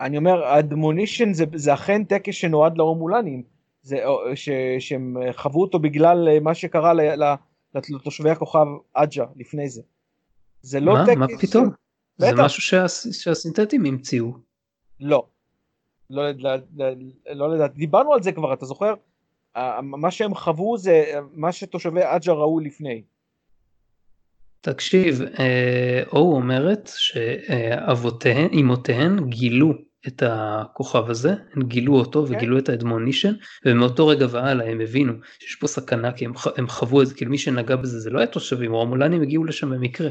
אני אומר, אדמונישן זה, זה אכן טקס שנועד להומולנים, זה, או- ש, שהם חוו אותו בגלל אה, מה שקרה ל, ל, לתושבי הכוכב עג'ה לפני זה. זה לא מה טקס... מה פתאום זה בטח. משהו שהס- שהסינתטים המציאו לא. לא, לא, לא, לא לדעת, דיברנו על זה כבר, אתה זוכר? מה שהם חוו זה מה שתושבי עג'ה ראו לפני. תקשיב, אה, או אומרת שאבותיהן, אמותיהן גילו את הכוכב הזה, הם גילו אותו כן. וגילו את האדמונישן, ומאותו רגע והלאה הם הבינו שיש פה סכנה כי הם, הם חוו את זה, כאילו מי שנגע בזה זה לא היה תושבים, הרומולנים הגיעו לשם במקרה.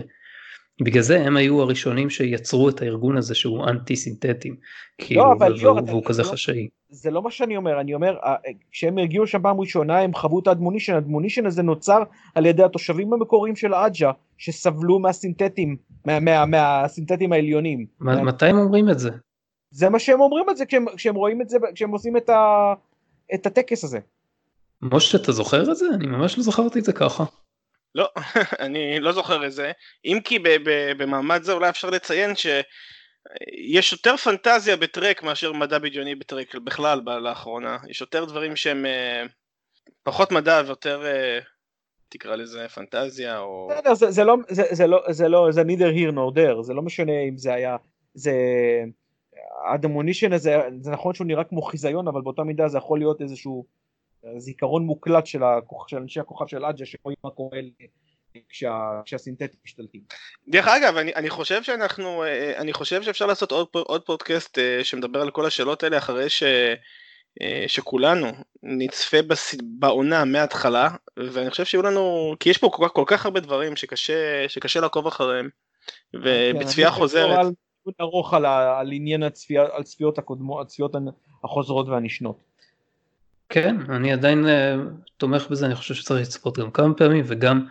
בגלל זה הם היו הראשונים שיצרו את הארגון הזה שהוא אנטי סינתטים, כאילו, אבל והוא, אתה- כזה לא- חשאי. זה לא מה שאני אומר, אני אומר, ה- כשהם הגיעו שם פעם ראשונה הם חוו את האדמונישן, האדמונישן הזה נוצר על ידי התושבים המקוריים של עג'ה, שסבלו מהסינתטים, מה, מה, מהסינתטים העליונים. מה- מתי הם אומרים את זה? זה מה שהם אומרים את זה כשהם, כשהם רואים את זה, כשהם עושים את, ה, את הטקס הזה. משה, אתה זוכר את זה? אני ממש לא זכרתי את זה ככה. לא, אני לא זוכר את זה. אם כי במעמד זה אולי אפשר לציין שיש יותר פנטזיה בטרק מאשר מדע בדיוני בטרק בכלל לאחרונה. יש יותר דברים שהם אה, פחות מדע ויותר, אה, תקרא לזה פנטזיה או... בסדר, זה, זה לא, זה, זה לא, זה לא, זה neither here nor there, זה לא משנה אם זה היה, זה, הדמונישן הזה, זה נכון שהוא נראה כמו חיזיון, אבל באותה מידה זה יכול להיות איזשהו זיכרון מוקלט של, הכוכ, של אנשי הכוכב של עג'ה, שרואים מה קורה כשה, כשהסינתטים משתלטים. דרך אגב, אני, אני חושב שאנחנו, אה, אני חושב שאפשר לעשות עוד, עוד פודקאסט אה, שמדבר על כל השאלות האלה אחרי ש, אה, שכולנו נצפה בס, בעונה מההתחלה, ואני חושב שיהיו לנו, כי יש פה כל כך, כל כך הרבה דברים שקשה, שקשה לעקוב אחריהם, ובצפייה כן, חוזרת. על ארוך על, על עניין הצפייה, על צפיות הקודמות, הצפיות החוזרות והנשנות. כן, אני עדיין uh, תומך בזה, אני חושב שצריך לצפות גם כמה פעמים וגם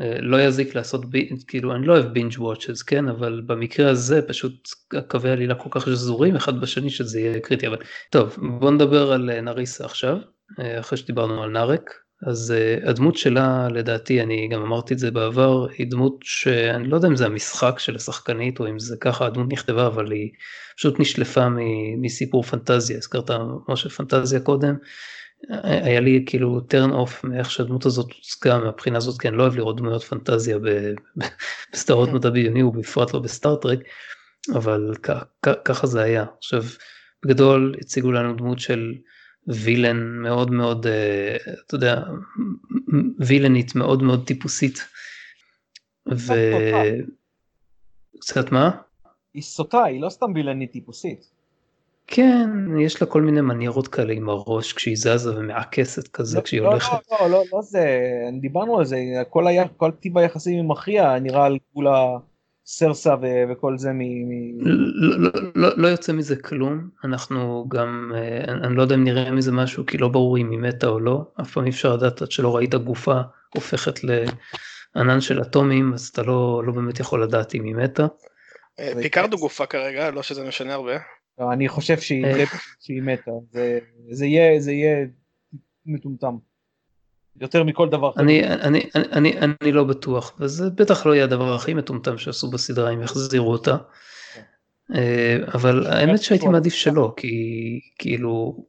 uh, לא יזיק לעשות, ב... כאילו אני לא אוהב בינג' וואצ'ס, כן, אבל במקרה הזה פשוט קווי עלילה כל כך שזורים אחד בשני שזה יהיה קריטי, אבל טוב, בוא נדבר על uh, נריסה עכשיו, uh, אחרי שדיברנו על נארק, אז uh, הדמות שלה לדעתי, אני גם אמרתי את זה בעבר, היא דמות שאני לא יודע אם זה המשחק של השחקנית או אם זה ככה הדמות נכתבה, אבל היא פשוט נשלפה מסיפור פנטזיה, הזכרת משה פנטזיה קודם, היה לי כאילו turn off מאיך שהדמות הזאת הוצגה מהבחינה הזאת כי אני לא אוהב לראות דמויות פנטזיה בסדרות מדע בדיוני ובפרט לא בסטארטרק אבל כ- כ- ככה זה היה. עכשיו בגדול הציגו לנו דמות של וילן מאוד מאוד אה, אתה יודע וילנית מאוד מאוד טיפוסית. וקצת מה? היא סוטה, היא לא סתם וילנית טיפוסית. כן, יש לה כל מיני מניירות כאלה עם הראש כשהיא זזה ומעקסת כזה לא, כשהיא לא, הולכת. לא, לא, לא, לא זה, דיברנו על זה, כל, היה, כל טיב היחסים עם אחיה נראה על גבול הסרסה ו- וכל זה מ... מ... לא, לא, לא, לא יוצא מזה כלום, אנחנו גם, אה, אני לא יודע אם נראה מזה משהו כי לא ברור אם היא מתה או לא, אף פעם אי אפשר לדעת עד שלא ראית גופה הופכת לענן של אטומים, אז אתה לא, לא באמת יכול לדעת אם היא מתה. אה, פיקארד הוא גופה כרגע, לא שזה משנה הרבה. לא, אני חושב שהיא אה. מתה, זה- זה יהיה זה יהיה מטומטם. יותר מכל דבר אחר. אני, אני, אני, אני, לא בטוח, וזה בטח לא יהיה הדבר הכי מטומטם שעשו בסדרה אם יחזירו אותה. אה, אבל האמת שהייתי מעדיף שלא, כי כאילו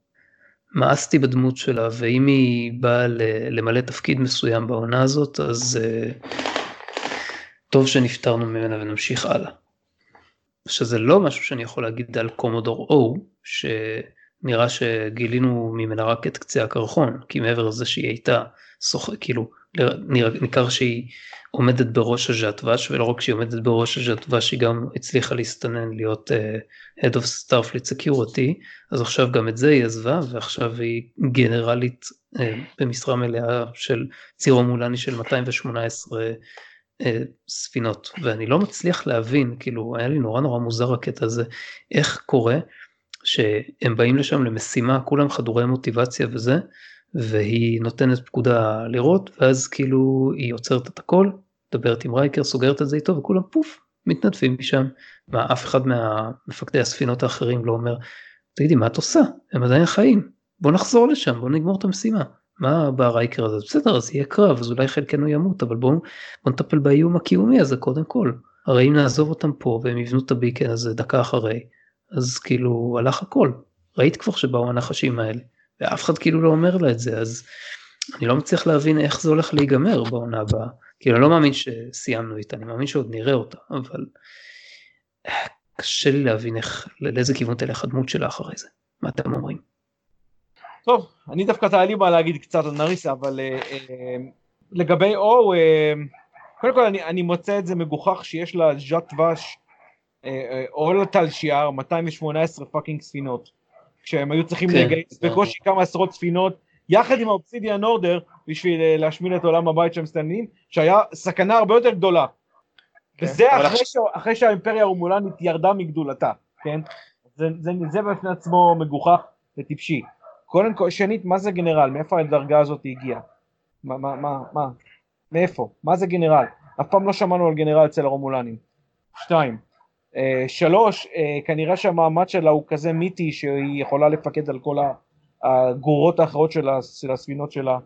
מאסתי בדמות שלה, ואם היא באה למלא תפקיד מסוים בעונה הזאת, אז אה, טוב שנפטרנו ממנה ונמשיך הלאה. שזה לא משהו שאני יכול להגיד על קומודור O, שנראה שגילינו ממנה רק את קצה הקרחון, כי מעבר לזה שהיא הייתה סוח... כאילו, נראה- ניכר שהיא עומדת בראש הז'אטוואש, ולא רק שהיא עומדת בראש הז'אטוואש, היא גם הצליחה להסתנן להיות uh, Head of Starfleet Security, אז עכשיו גם את זה היא עזבה, ועכשיו היא גנרלית uh, במשרה מלאה של ציר הומולני של 218 אה, ספינות. ואני לא מצליח להבין כאילו היה לי נורא נורא מוזר הקטע הזה איך קורה שהם באים לשם למשימה כולם חדורי מוטיבציה וזה והיא נותנת פקודה לראות ואז כאילו היא עוצרת את הכל מדברת עם רייקר סוגרת את זה איתו וכולם פוף מתנדבים משם. מה אף אחד מהמפקדי הספינות האחרים לא אומר תגידי מה את עושה? הם עדיין חיים. בוא נחזור לשם בוא נגמור את המשימה. מה בא רייקר הזה? בסדר אז יהיה קרב אז אולי חלקנו ימות אבל בואו בוא נטפל באיום הקיומי הזה קודם כל. הרי אם נעזוב אותם פה והם יבנו את הביקן הזה דקה אחרי, אז כאילו הלך הכל. ראית כבר שבאו הנחשים האלה, ואף אחד כאילו לא אומר לה את זה, אז אני לא מצליח להבין איך זה הולך להיגמר בעונה הבאה. כאילו אני לא מאמין שסיימנו איתה, אני מאמין שעוד נראה אותה, אבל קשה לי להבין איך, לאיזה כיוון תלך הדמות שלה אחרי זה. מה אתם אומרים? טוב, אני דווקא היה לי מה להגיד קצת על נריסה, אבל אה, אה, לגבי אור, אה, קודם כל אני, אני מוצא את זה מגוחך שיש לה ז'אט ואש או לטל שיאר 218 fucking ספינות, כשהם היו צריכים כן, לגייס זה- בקושי כמה עשרות ספינות, יחד עם האובסידיאן אורדר, בשביל אה, להשמיד את עולם הבית של המסתננים, שהיה סכנה הרבה יותר גדולה. כן, וזה אחרי, עכשיו- ש... אחרי שהאימפריה ההומולנית ירדה מגדולתה, כן? זה, זה, זה בפני עצמו מגוחך וטיפשי. קודם כל, שנית, מה זה גנרל? מאיפה הדרגה הזאת הגיעה? מה, מה, מה, מה? מאיפה? מה זה גנרל? אף פעם לא שמענו על גנרל אצל הרומולנים. שתיים. אה, שלוש, אה, כנראה שהמעמד שלה הוא כזה מיתי שהיא יכולה לפקד על כל ה- הגרורות האחרות של, הספינות שלה.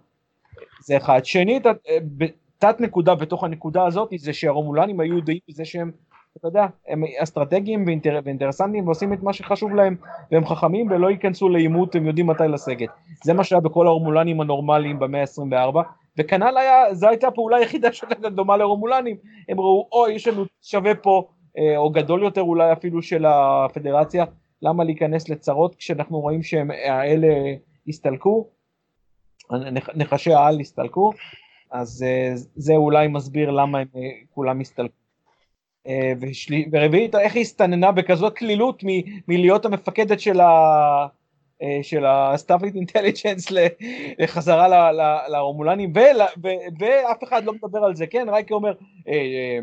זה אחד. שנית, אה, תת נקודה בתוך הנקודה הזאת זה שהרומולנים היו ידועים בזה שהם, אתה יודע, הם אסטרטגיים ואינטר, ואינטרסנטיים ועושים את מה שחשוב להם והם חכמים ולא ייכנסו לעימות, הם יודעים מתי לסגת. זה מה שהיה בכל הרומולנים הנורמליים במאה ה-24, וכנ"ל היה, זו הייתה הפעולה היחידה שהייתה דומה לרומולנים, הם ראו, אוי, יש לנו שווה פה, או גדול יותר אולי אפילו של הפדרציה, למה להיכנס לצרות כשאנחנו רואים שהם האלה הסתלקו, נחשי העל הסתלקו, אז אה, זה אולי מסביר למה הם אה, כולם הסתלקו. אה, ושלי- ורביעית, איך היא הסתננה בכזאת קלילות מ- מלהיות המפקדת של ה... אה, של ה Starfleet Intelligence לחזרה ל- לרומולנים ואף אחד לא מדבר על זה כן רייקר אומר אה, אה,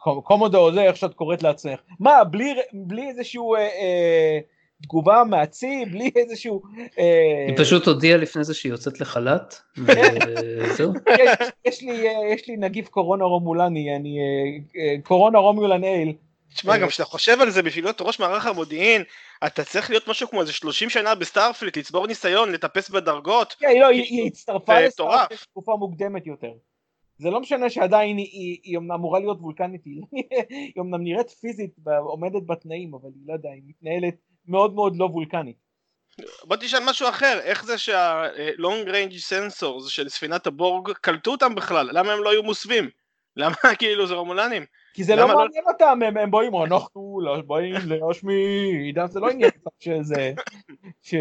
commodore זה איך שאת קוראת לעצמך מה בלי בלי איזשהו אה, אה, תגובה מהצי בלי איזשהו אה, היא פשוט הודיעה לפני זה שהיא יוצאת לחל"ת, וזהו. יש, יש לי אה, יש לי נגיף קורונה רומולני אני אה, אה, קורונה רומולן אייל תשמע, גם כשאתה חושב על זה, בשביל להיות ראש מערך המודיעין, אתה צריך להיות משהו כמו איזה 30 שנה ב Starfleet, לצבור ניסיון, לטפס בדרגות. כן, לא, היא, הצטרפה מטורף. בתקופה מוקדמת יותר. זה לא משנה שעדיין היא, היא, היא אמורה להיות וולקנית, היא, היא אמנם נראית פיזית, עומדת בתנאים, אבל היא לא יודע, היא מתנהלת מאוד מאוד לא וולקנית. בוא תשאל משהו אחר, איך זה שה-long range sensors של ספינת הבורג קלטו אותם בכלל? למה הם לא היו מוסווים? למה כאילו זה רומולנים? כי זה לא לא- מעניין אותם, הם, הם באים, אנחנו לא באים להשמיד, זה לא עניין אותם שזה, ש...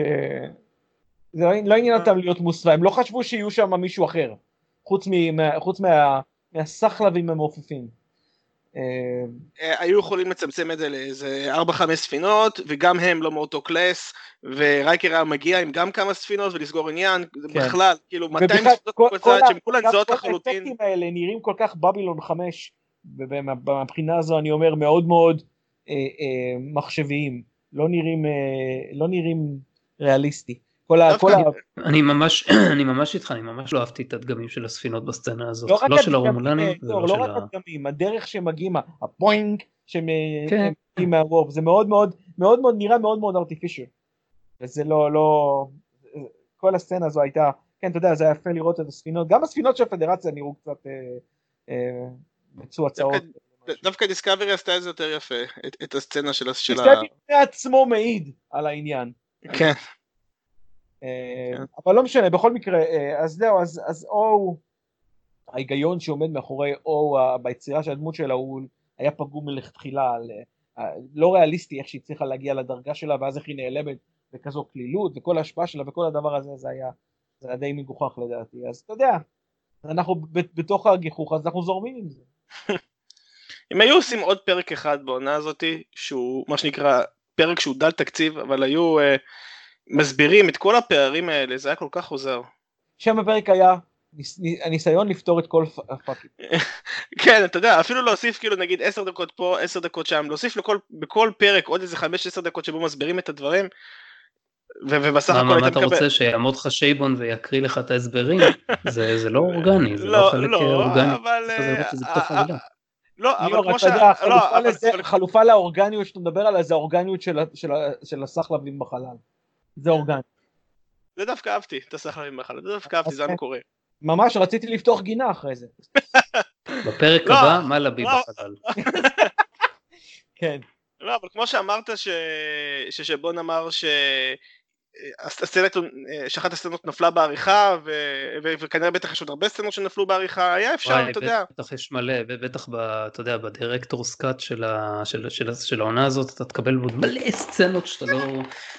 זה לא, לא עניין אותם להיות מוסווה, הם לא חשבו שיהיו שם מישהו אחר, חוץ, מ, מה, חוץ מה, מהסחלבים המעופפים. אה, אה, היו יכולים לצמצם את זה לאיזה 4-5 ספינות, וגם הם לא מאותו קלאס, ורייקר היה מגיע עם גם כמה ספינות ולסגור עניין, כן. בכלל, כאילו 200 ובכלל, ספינות כל- בצד כל שהן כולן זהות כל לחלוטין. האפקטים האלה נראים כל כך בבילון 5, ומהבחינה הזו אני אומר מאוד מאוד אה, אה, מחשביים, לא נראים, אה, לא נראים ריאליסטי. כל ה... כל ה... אני ממש, אני ממש איתך, אני ממש לא אהבתי את הדגמים של הספינות בסצנה הזאת. לא רק לא של הרומולנים אה, ולא לא של רק ה... הדגמים, הדרך שהם מגיעים, הפוינג שהם כן. הם מגיעים מה warp, זה מאוד מאוד, מאוד מאוד נראה מאוד מאוד artificial. וזה לא, לא, כל הסצנה הזו הייתה, כן, אתה יודע, זה היה יפה לראות את הספינות, גם הספינות של הפדרציה נראו קצת אה, אה, מצועצעות. דווקא- דיסקאברי עשתה את זה יותר יפה, את- הסצנה של ה... של דיסקאברי בפני עצמו מעיד על העניין. כן. אה, כן. אבל לא משנה, בכל מקרה, אה, אז זהו, אז, אז או ההיגיון שעומד מאחורי או ה- ביצירה של הדמות שלה הוא היה פגום מלכתחילה, על, אה, לא ריאליסטי איך שהיא הצליחה להגיע לדרגה שלה ואז איך היא נעלמת בכזו קלילות וכל ההשפעה שלה וכל הדבר הזה זה היה, זה היה די מגוחך לדעתי, אז אתה יודע, אנחנו ב- בתוך הגיחוך אז אנחנו זורמים עם זה. אם היו עושים עוד פרק אחד בעונה הזאתי, שהוא מה שנקרא פרק שהוא דל תקציב, אבל היו אה, מסבירים את כל הפערים האלה, זה היה כל כך עוזר. שם הפרק היה ניס- הניסיון לפתור את כל הפאקים. כן, אתה יודע, אפילו להוסיף כאילו נגיד 10 דקות פה, 10 דקות שם, להוסיף לכל, בכל פרק עוד איזה 5-10 דקות שבו מסבירים את הדברים, ו- ובסך מה, הכל מה, מה היית אתה מקבל... רוצה, שיעמוד לך שייבון ויקריא לך את ההסברים? זה זה לא אורגני, זה לא לא, חלק לא, אורגני. אה, אה. לא, אבל כמו אתה ש... יודע, לא, החלופה לאורגניות שאתה מדבר עליה זה האורגניות של הסחלבים בחלל. זה אורגני. זה דווקא אהבתי, את הסחלבים בחלל, זה דווקא אהבתי, זה היה אוקיי. מקורי. ממש רציתי לפתוח גינה אחרי זה. בפרק לא, הבא, מה לבי לא. בחלל? כן. לא, אבל כמו שאמרת ש... ששבון אמר ש... הסצנת, שאחת הסצנות נפלה בעריכה ו... ו... וכנראה בטח יש עוד הרבה סצנות שנפלו בעריכה, היה אפשר, וואי, אתה יודע, בטח יש מלא, ובטח, ב- אתה יודע, ב director's cut של ה- של- של- של העונה הזאת, אתה תקבל עוד מלא סצנות שאתה לא...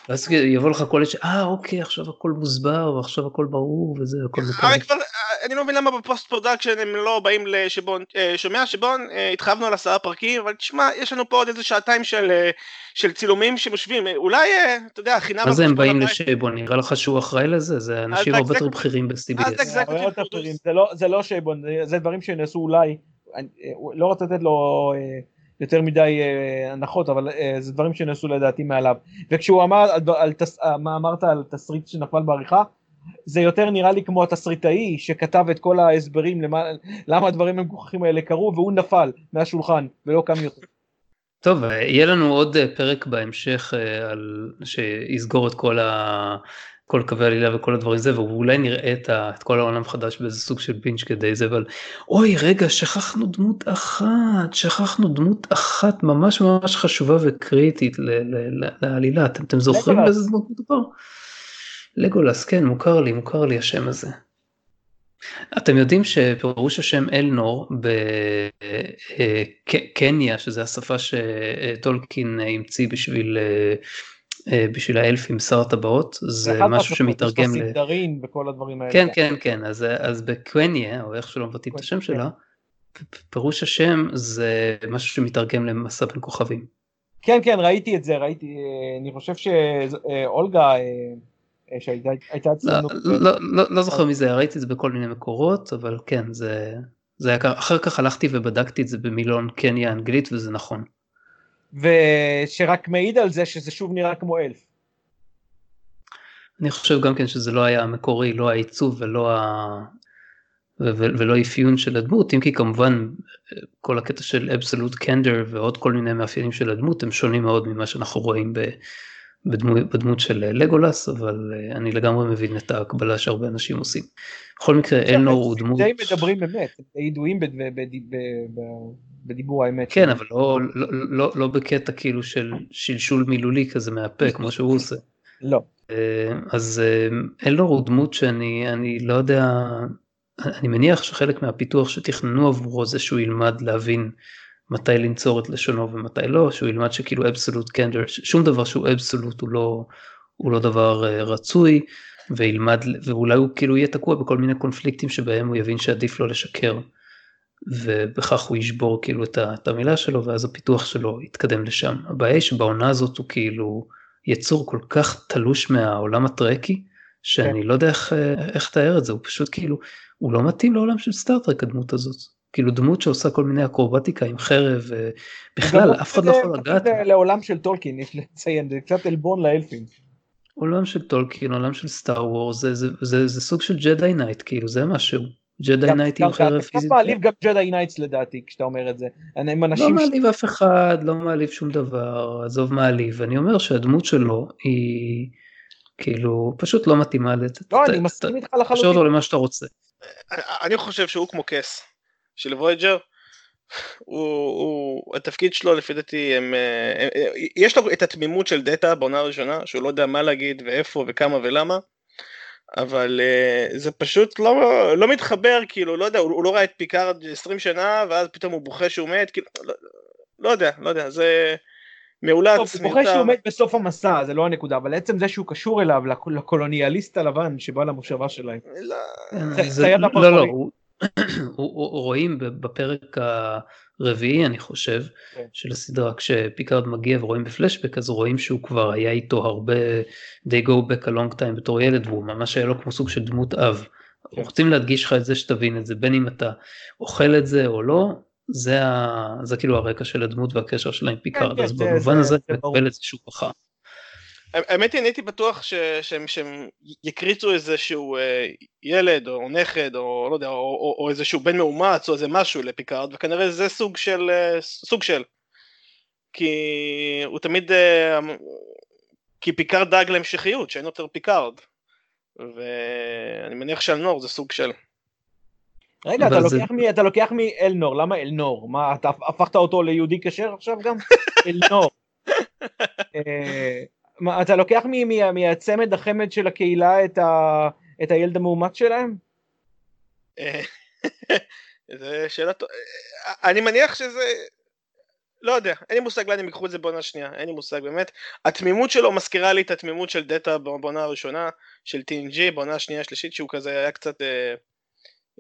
ואז יבוא לך כל. אה, אוקיי, עכשיו הכל מוסבר, ועכשיו הכל ברור, וזה הכל. כבר, אני לא מבין למה ב post production הם לא באים לשבון, אה, שומע שבון, אה, התחייבנו על עשרה פרקים, אבל תשמע, יש לנו פה עוד איזה שעתיים של, אה, של צילומים שמושבים, אה, אולי, אה, אתה יודע, חינם... מה זה הם באים production. לשייבון, נראה לך שהוא אחראי לזה? זה אנשים הרבה יותר בכירים אז ב-CBS. זה לא- זה לא שייבון, זה- דברים שנעשו אולי, לא רוצה לתת לו אה, יותר מדי אה, הנחות, אבל אה, זה דברים שנעשו לדעתי מעליו. וכשהוא אמר, מה אמרת על תסריט שנפל בעריכה, זה יותר נראה לי כמו התסריטאי שכתב את כל ההסברים למה, למה הדברים המגוחכים האלה קרו והוא נפל מהשולחן ולא קם יותר. טוב, יהיה לנו עוד אה, פרק בהמשך אה, על... שיסגור את כל, ה... כל קווי העלילה וכל הדברים זה, ואולי נראה את, ה... את כל העולם מחדש באיזה סוג של פינץ' כדי זה, אבל אוי רגע, שכחנו דמות אחת, שכחנו דמות אחת ממש ממש חשובה וקריטית ל... ל... ל... לעלילה, אתם, אתם זוכרים. באיזה דמות מדובר? לגולס, כן, מוכר לי, מוכר לי השם הזה. אתם יודעים שפירוש השם אלנור בקניה, שזה השפה שטולקין המציא בשביל, אה, אה, בשביל האלפים שר הטבעות, זה משהו שמתרגם ל... סינדרין וכל הדברים האלה. כן, כן, כן, אז, אז בקווניה, או איך שלא מבטאים את השם שלה, פירוש השם זה משהו שמתרגם למסע בין כוכבים. כן, כן, ראיתי את זה, ראיתי, אה, אני חושב שאולגה, אה, אה, שהייתה הייתה לא, אצלנו, לא, לא, לא זוכר מזה, ראיתי את זה בכל מיני מקורות, אבל כן, זה, זה היה ככה, אחר כך הלכתי ובדקתי את זה במילון קניה אנגלית וזה נכון. ושרק מעיד על זה שזה שוב נראה כמו אלף. אני חושב גם כן שזה לא היה המקורי, לא העיצוב ולא, ה... ולא אפיון של הדמות, אם כי כמובן כל הקטע של אבסולוט קנדר ועוד כל מיני מאפיינים של הדמות הם שונים מאוד ממה שאנחנו רואים ב- בדמו, בדמות של לגולס, אבל אה, אני לגמרי מבין את ההקבלה שהרבה אנשים עושים. בכל מקרה אלנור הוא דמות... די מדברים אמת, ידועים בדיבור האמת. כן, אבל לא, לא, לא, לא בקטע כאילו של שלשול מילולי כזה מהפה כמו שהוא עושה. לא. אה, אז אה, אלנור הוא דמות שאני אני לא יודע, אני מניח שחלק מהפיתוח שתכננו עבורו זה שהוא ילמד להבין מתי לנצור את לשונו ומתי לא, שהוא ילמד שכאילו אבסולוט קנדר, שום דבר שהוא אבסולוט הוא לא, הוא לא דבר אה, רצוי, וילמד, ואולי הוא כאילו יהיה תקוע בכל מיני קונפליקטים שבהם הוא יבין שעדיף לו לשקר, ובכך הוא ישבור כאילו את את המילה שלו, ואז הפיתוח שלו יתקדם לשם. הבעיה היא שבעונה הזאת הוא כאילו יצור כל כך תלוש מהעולם הטרקי, שאני לא יודע איך, אה, איך לתאר את זה, הוא פשוט כאילו, הוא לא מתאים לעולם של סטארטרק הדמות הזאת. כאילו דמות שעושה כל מיני אקרובטיקה עם חרב, ובכלל אף אחד לא יכול לגעת. זה לעולם של טולקין, יש לציין, זה קצת עלבון לאלפים. עולם של טולקין, עולם של Star Wars, זה, זה, זה, זה סוג של Jedi knight, כאילו זה משהו. Jedi knight עם חרב פיזית. גם מעליב גם Jedi knights לדעתי, כשאתה אומר את זה. אני- הם לא אנשים... ש- מעליב אף אחד, לא מעליב שום דבר, עזוב מעליב. אני אומר שהדמות שלו היא כאילו פשוט לא מתאימה לת... לא, ת- אני ת- מסכים איתך לחלוטין. אותו למה שאתה רוצה. אני- אני חושב שהוא כמו כס של וויג'ר. הוא, הוא, התפקיד שלו לפי דעתי, הם, אה, הם, אה, יש לו את התמימות של דאטה בעונה הראשונה, שהוא לא יודע מה להגיד ואיפה וכמה ולמה, אבל אה, זה פשוט לא, לא מתחבר, כאילו, לא יודע, הוא, הוא לא ראה את פיקארד 20 שנה, ואז פתאום הוא בוכה שהוא מת, כאילו, לא, לא יודע, לא יודע, זה מאולץ, הוא בוכה שהוא מת בסוף המסע, זה לא הנקודה, אבל עצם זה שהוא קשור אליו, לקו- לקולוניאליסט הלבן שבא למושבה שלהם. לא, זה- זה- זה היה לא, רואים בפרק הרביעי אני חושב כן. של הסדרה כשפיקארד מגיע ורואים בפלשבק אז רואים שהוא כבר היה איתו הרבה they go back a long time בתור ילד והוא ממש היה לו כמו סוג של דמות אב. כן. רוצים להדגיש לך את זה שתבין את זה בין אם אתה אוכל את זה או לא זה, ה... זה כאילו הרקע של הדמות והקשר שלה עם פיקארד כן, אז זה- במובן זה- הזה זה. מקבל את זה שהוא בכה. האמת היא, אני הייתי בטוח ש, שהם, שהם יקריצו איזשהו אה, ילד או נכד או לא יודע, או, או, או איזשהו בן מאומץ או איזה משהו לפיקארד, וכנראה זה סוג של, אה, סוג של. כי הוא תמיד, אה, כי פיקארד דאג להמשכיות, שאין יותר פיקארד. ואני מניח שאלנור זה סוג של. רגע, אתה זה- לוקח מי- אתה לוקח מאלנור, למה אלנור? מה, אתה הפכת אותו ליהודי כשר עכשיו גם? אלנור. אתה לוקח מהצמד החמד של הקהילה את ה- את הילד המאומץ שלהם? אה, זה שאלה טובה. אני מניח שזה... לא יודע, אין לי מושג לאן הם ייקחו את זה בעונה שנייה, אין לי מושג באמת. התמימות שלו מזכירה לי את התמימות של דאטה בעונה הראשונה, של TNG, בעונה השנייה השלישית, שהוא כזה היה קצת... אה,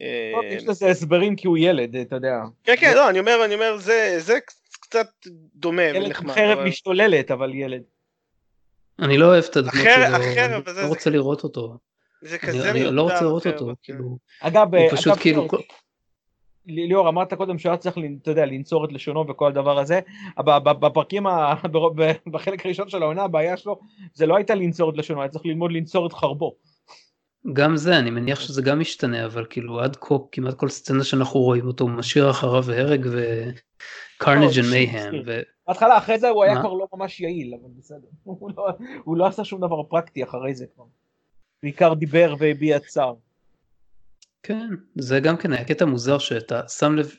אה, יש לזה הסברים כי הוא ילד, אתה יודע. כן כן, לא, אני אומר, אני אומר, זה זה קצת דומה ילד עם ונחמד. חרב אבל- משתוללת, אבל ילד. אני לא אוהב את הדמות אחר- שלו, אחר, אני זה- לא רוצה לראות אותו. זה אני- כזה אני לא רוצה לראות אחר, אותו, אבל- כאילו, אגב, הוא אה, פשוט אגב, כאילו, ליאור, ליאור, אמרת קודם שהיה צריך, לנ- אתה יודע, לנצור את לשונו וכל הדבר הזה. ב- ב- בפרקים, ה- בחלק הראשון של העונה, הבעיה שלו, זה לא הייתה לנצור את לשונו, היה צריך ללמוד לנצור את חרבו. גם זה אני מניח שזה גם משתנה אבל כאילו עד כה כמעט כל סצנה שאנחנו רואים אותו הוא משאיר אחריו הרג לא, and mayhem בהתחלה, אחרי זה הוא היה? כבר לא ממש יעיל, אבל בסדר. הוא לא- הוא לא עשה שום דבר פרקטי אחרי זה כבר. בעיקר דיבר והביע צער. כן זה גם כן היה קטע מוזר שאתה שם לב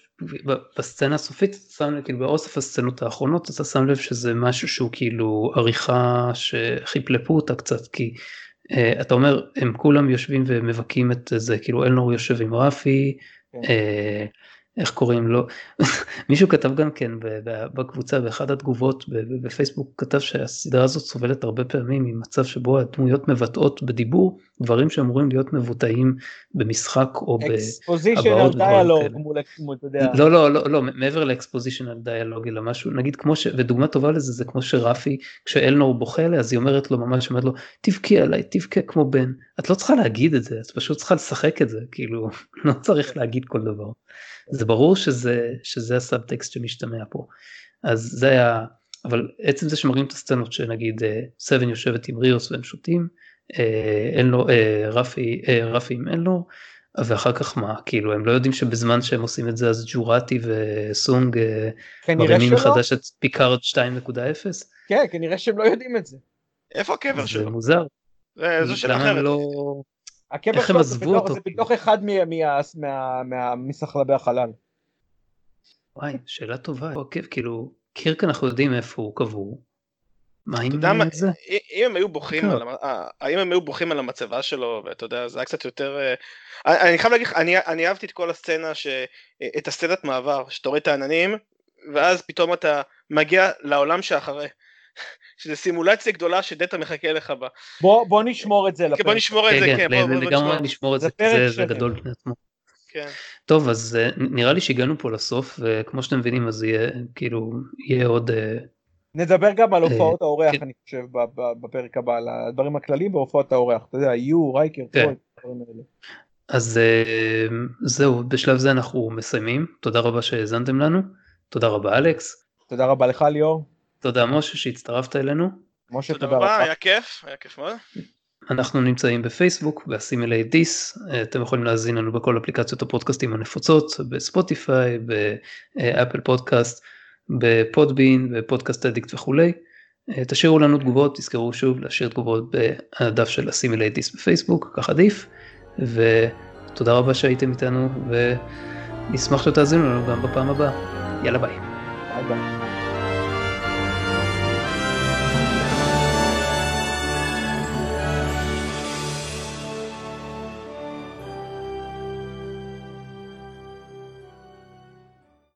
בסצנה הסופית אתה שם לב כאילו באוסף הסצנות האחרונות אתה שם לב שזה משהו שהוא כאילו עריכה שחיפלפו אותה קצת כי uh, אתה אומר הם כולם יושבים ומבכים את זה כאילו אלנור יושב עם רפי. כן. אה, איך קוראים לו מישהו כתב גם כן בקבוצה באחד התגובות בפייסבוק כתב שהסדרה הזאת סובלת הרבה פעמים ממצב שבו הדמויות מבטאות בדיבור דברים שאמורים להיות מבוטאים במשחק או ב... אקספוזישן על הבעות ודברים דיאלוג כאלה. מול, מול, אתה יודע. לא לא לא לא מעבר לאקספוזישנל דיאלוג אלא משהו נגיד כמו ש... ודוגמה טובה לזה זה כמו שרפי כשאלנור בוכה אליה אז היא אומרת לו ממש אומרת לו תבכי עליי תבכה כמו בן את לא צריכה להגיד את זה את פשוט צריכה לשחק את זה כאילו לא צריך להגיד כל דבר. זה ברור שזה שזה הסאבטקסט שמשתמע פה אז זה היה אבל עצם זה שמראים את הסצנות שנגיד אה, סבן יושבת עם ריוס והם שותים אה, אלנור אה, רפי אה, רפי עם אלנור ואחר כך מה כאילו הם לא יודעים שבזמן שהם עושים את זה אז ג'ורטי וסונג אה, מרימים. מחדש את פיקארד 2.0 כן, כנראה שהם לא יודעים את זה. איפה הקבר זה שלו? מוזר זה- זו שאלה אחרת. לא הקבר איך הם שלו זה עזבו בתוך- אותו? זה בתוך אחד מסחלבי החלל. וואי שאלה טובה אוקיי, כאילו קירק אנחנו יודעים איפה הוא קבור. מה עם זה? אם הם היו בוכים. על, אה, האם הם היו בוכים על המצבה שלו, ואתה יודע, זה היה קצת יותר... אה, אני חייב להגיד לך, אני, אני אהבתי את כל הסצנה, ש, את הסצנת מעבר, שאתה רואה את העננים, ואז פתאום אתה מגיע לעולם שאחרי. שזה סימולציה גדולה שדאטה מחכה לך בה. בוא בוא נשמור את זה כן, לפרק. בוא נשמור את זה, כן, כן, כן, בוא בוא לגמרי נשמור. נשמור את זה זה, זה- זה. גדול בפני עצמו. כן. טוב אז אה, נראה לי שהגענו פה לסוף וכמו שאתם מבינים אז יהיה כאילו יהיה עוד אה, נדבר גם על הופעות האורח, כן. אני חושב, בפרק הבא, על הדברים הכלליים בהופעות האורח. אתה יודע, יו, רייקר, כן. טרויד, הדברים האלה. אז אה, זהו בשלב זה אנחנו מסיימים תודה רבה שהאזנתם לנו תודה רבה אלכס תודה רבה לך ליאור. תודה משה שהצטרפת אלינו משה, תודה תודה רבה. היה כיף, היה כיף מאוד. אנחנו נמצאים בפייסבוק, ב Assimilate This, אתם יכולים להאזין לנו בכל אפליקציות הפודקאסטים הנפוצות, בספוטיפיי, באפל פודקאסט, בפודבין, ב Podcast Addict וכולי. תשאירו לנו תגובות, תזכרו שוב להשאיר תגובות בדף של Assimilate This בפייסבוק, כך עדיף, ותודה רבה שהייתם איתנו, ונשמח שתאזינו לנו גם בפעם הבאה. יאללה ביי. ביי ביי.